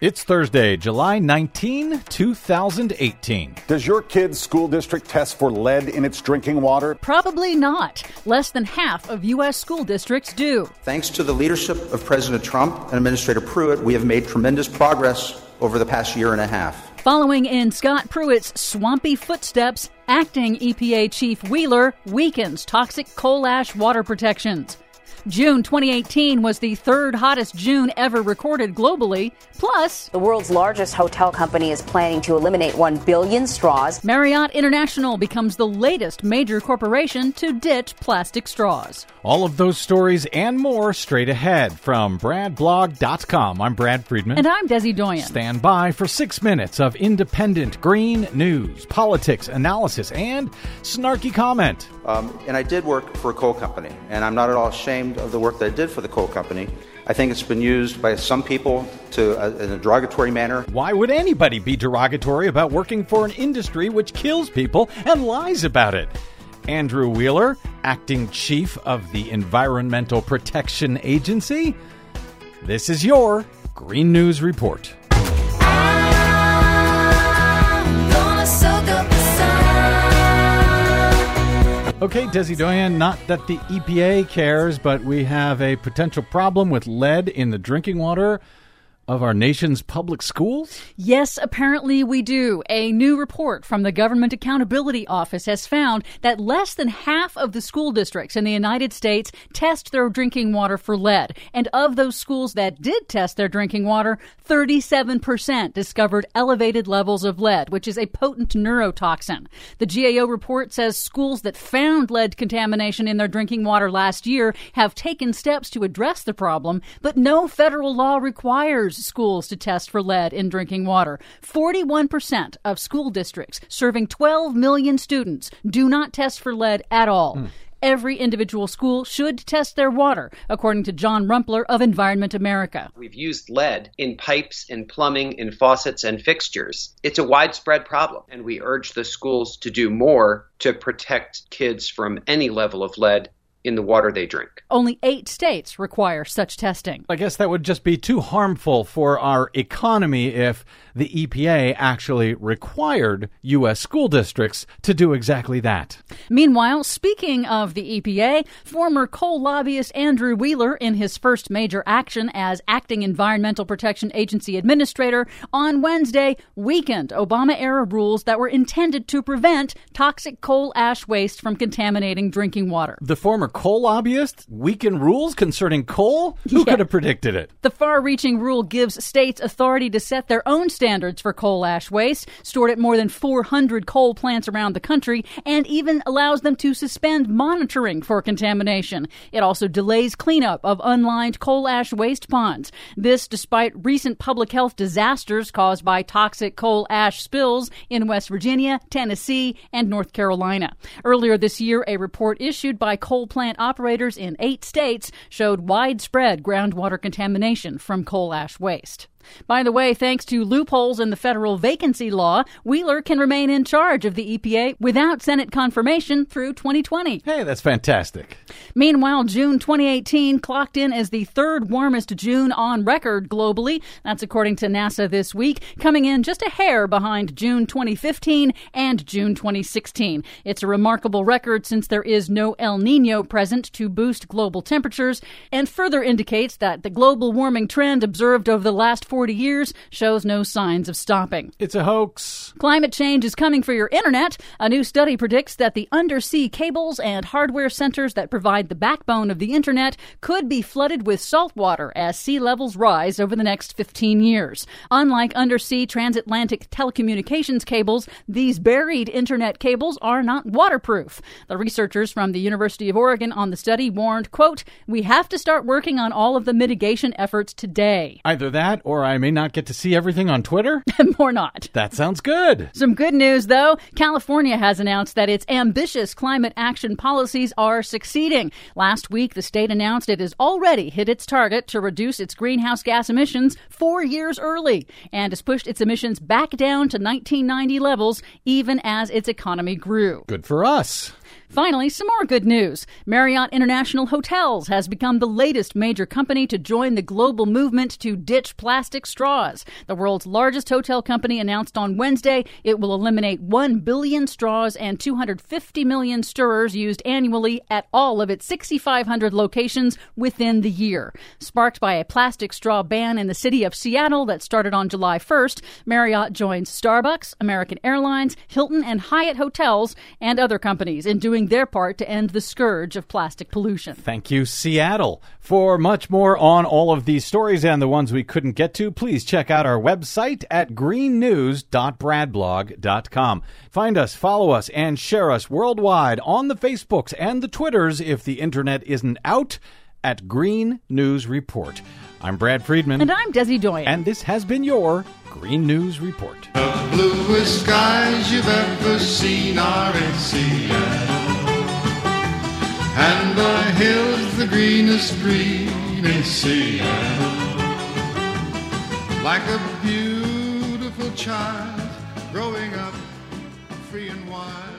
It's Thursday, July 19, 2018. Does your kid's school district test for lead in its drinking water? Probably not. Less than half of U.S. school districts do. Thanks to the leadership of President Trump and Administrator Pruitt, we have made tremendous progress over the past year and a half. Following in Scott Pruitt's swampy footsteps, acting EPA Chief Wheeler weakens toxic coal ash water protections. June 2018 was the third hottest June ever recorded globally. Plus, the world's largest hotel company is planning to eliminate 1 billion straws. Marriott International becomes the latest major corporation to ditch plastic straws. All of those stories and more straight ahead from BradBlog.com. I'm Brad Friedman. And I'm Desi Doyen. Stand by for six minutes of independent green news, politics, analysis, and snarky comment. Um, and I did work for a coal company, and I'm not at all ashamed of the work that I did for the coal company. I think it's been used by some people to uh, in a derogatory manner. Why would anybody be derogatory about working for an industry which kills people and lies about it? Andrew Wheeler, acting chief of the Environmental Protection Agency. This is your Green News Report. Okay, Desi Doyen, not that the EPA cares, but we have a potential problem with lead in the drinking water of our nation's public schools? Yes, apparently we do. A new report from the Government Accountability Office has found that less than half of the school districts in the United States test their drinking water for lead. And of those schools that did test their drinking water, 37% discovered elevated levels of lead, which is a potent neurotoxin. The GAO report says schools that found lead contamination in their drinking water last year have taken steps to address the problem, but no federal law requires schools to test for lead in drinking water. 41% of school districts serving 12 million students do not test for lead at all. Mm. Every individual school should test their water, according to John Rumpler of Environment America. We've used lead in pipes, in plumbing, in faucets, and fixtures. It's a widespread problem, and we urge the schools to do more to protect kids from any level of lead in the water they drink. Only eight states require such testing. I guess that would just be too harmful for our economy if the EPA actually required U.S. school districts to do exactly that. Meanwhile, speaking of the EPA, former coal lobbyist Andrew Wheeler, in his first major action as acting Environmental Protection Agency administrator, on Wednesday weakened Obama era rules that were intended to prevent toxic coal ash waste from contaminating drinking water. The former coal lobbyist weaken rules concerning coal? Who yeah. could have predicted it? The far reaching rule gives states authority to set their own standards for coal ash waste, stored at more than 400 coal plants around the country, and even allows them to suspend monitoring for contamination. It also delays cleanup of unlined coal ash waste ponds. This despite recent public health disasters caused by toxic coal ash spills in West Virginia, Tennessee, and North Carolina. Earlier this year, a report issued by coal plant operators in eight states showed widespread groundwater contamination from coal ash waste. By the way, thanks to loopholes in the federal vacancy law, Wheeler can remain in charge of the EPA without Senate confirmation through 2020. Hey, that's fantastic. Meanwhile, June 2018 clocked in as the third warmest June on record globally. That's according to NASA this week, coming in just a hair behind June 2015 and June 2016. It's a remarkable record since there is no El Nino present to boost global temperatures and further indicates that the global warming trend observed over the last 40 years shows no signs of stopping. It's a hoax. Climate change is coming for your internet. A new study predicts that the undersea cables and hardware centers that provide the backbone of the internet could be flooded with salt water as sea levels rise over the next 15 years. Unlike undersea transatlantic telecommunications cables, these buried internet cables are not waterproof. The researchers from the University of Oregon on the study warned, quote, "We have to start working on all of the mitigation efforts today." Either that or I may not get to see everything on Twitter? or not. That sounds good. Some good news, though. California has announced that its ambitious climate action policies are succeeding. Last week, the state announced it has already hit its target to reduce its greenhouse gas emissions four years early and has pushed its emissions back down to 1990 levels even as its economy grew. Good for us. Finally, some more good news. Marriott International Hotels has become the latest major company to join the global movement to ditch plastic straws. The world's largest hotel company announced on Wednesday it will eliminate 1 billion straws and 250 million stirrers used annually at all of its 6,500 locations within the year. Sparked by a plastic straw ban in the city of Seattle that started on July 1st, Marriott joins Starbucks, American Airlines, Hilton, and Hyatt Hotels and other companies in doing their part to end the scourge of plastic pollution. Thank you, Seattle. For much more on all of these stories and the ones we couldn't get to, please check out our website at greennews.bradblog.com. Find us, follow us, and share us worldwide on the Facebooks and the Twitters if the internet isn't out at Green News Report. I'm Brad Friedman. And I'm Desi Doyen. And this has been your Green News Report. The bluest skies you've ever seen are in Seattle. And the hills the greenest green in Seattle. Like a beautiful child growing up free and wild.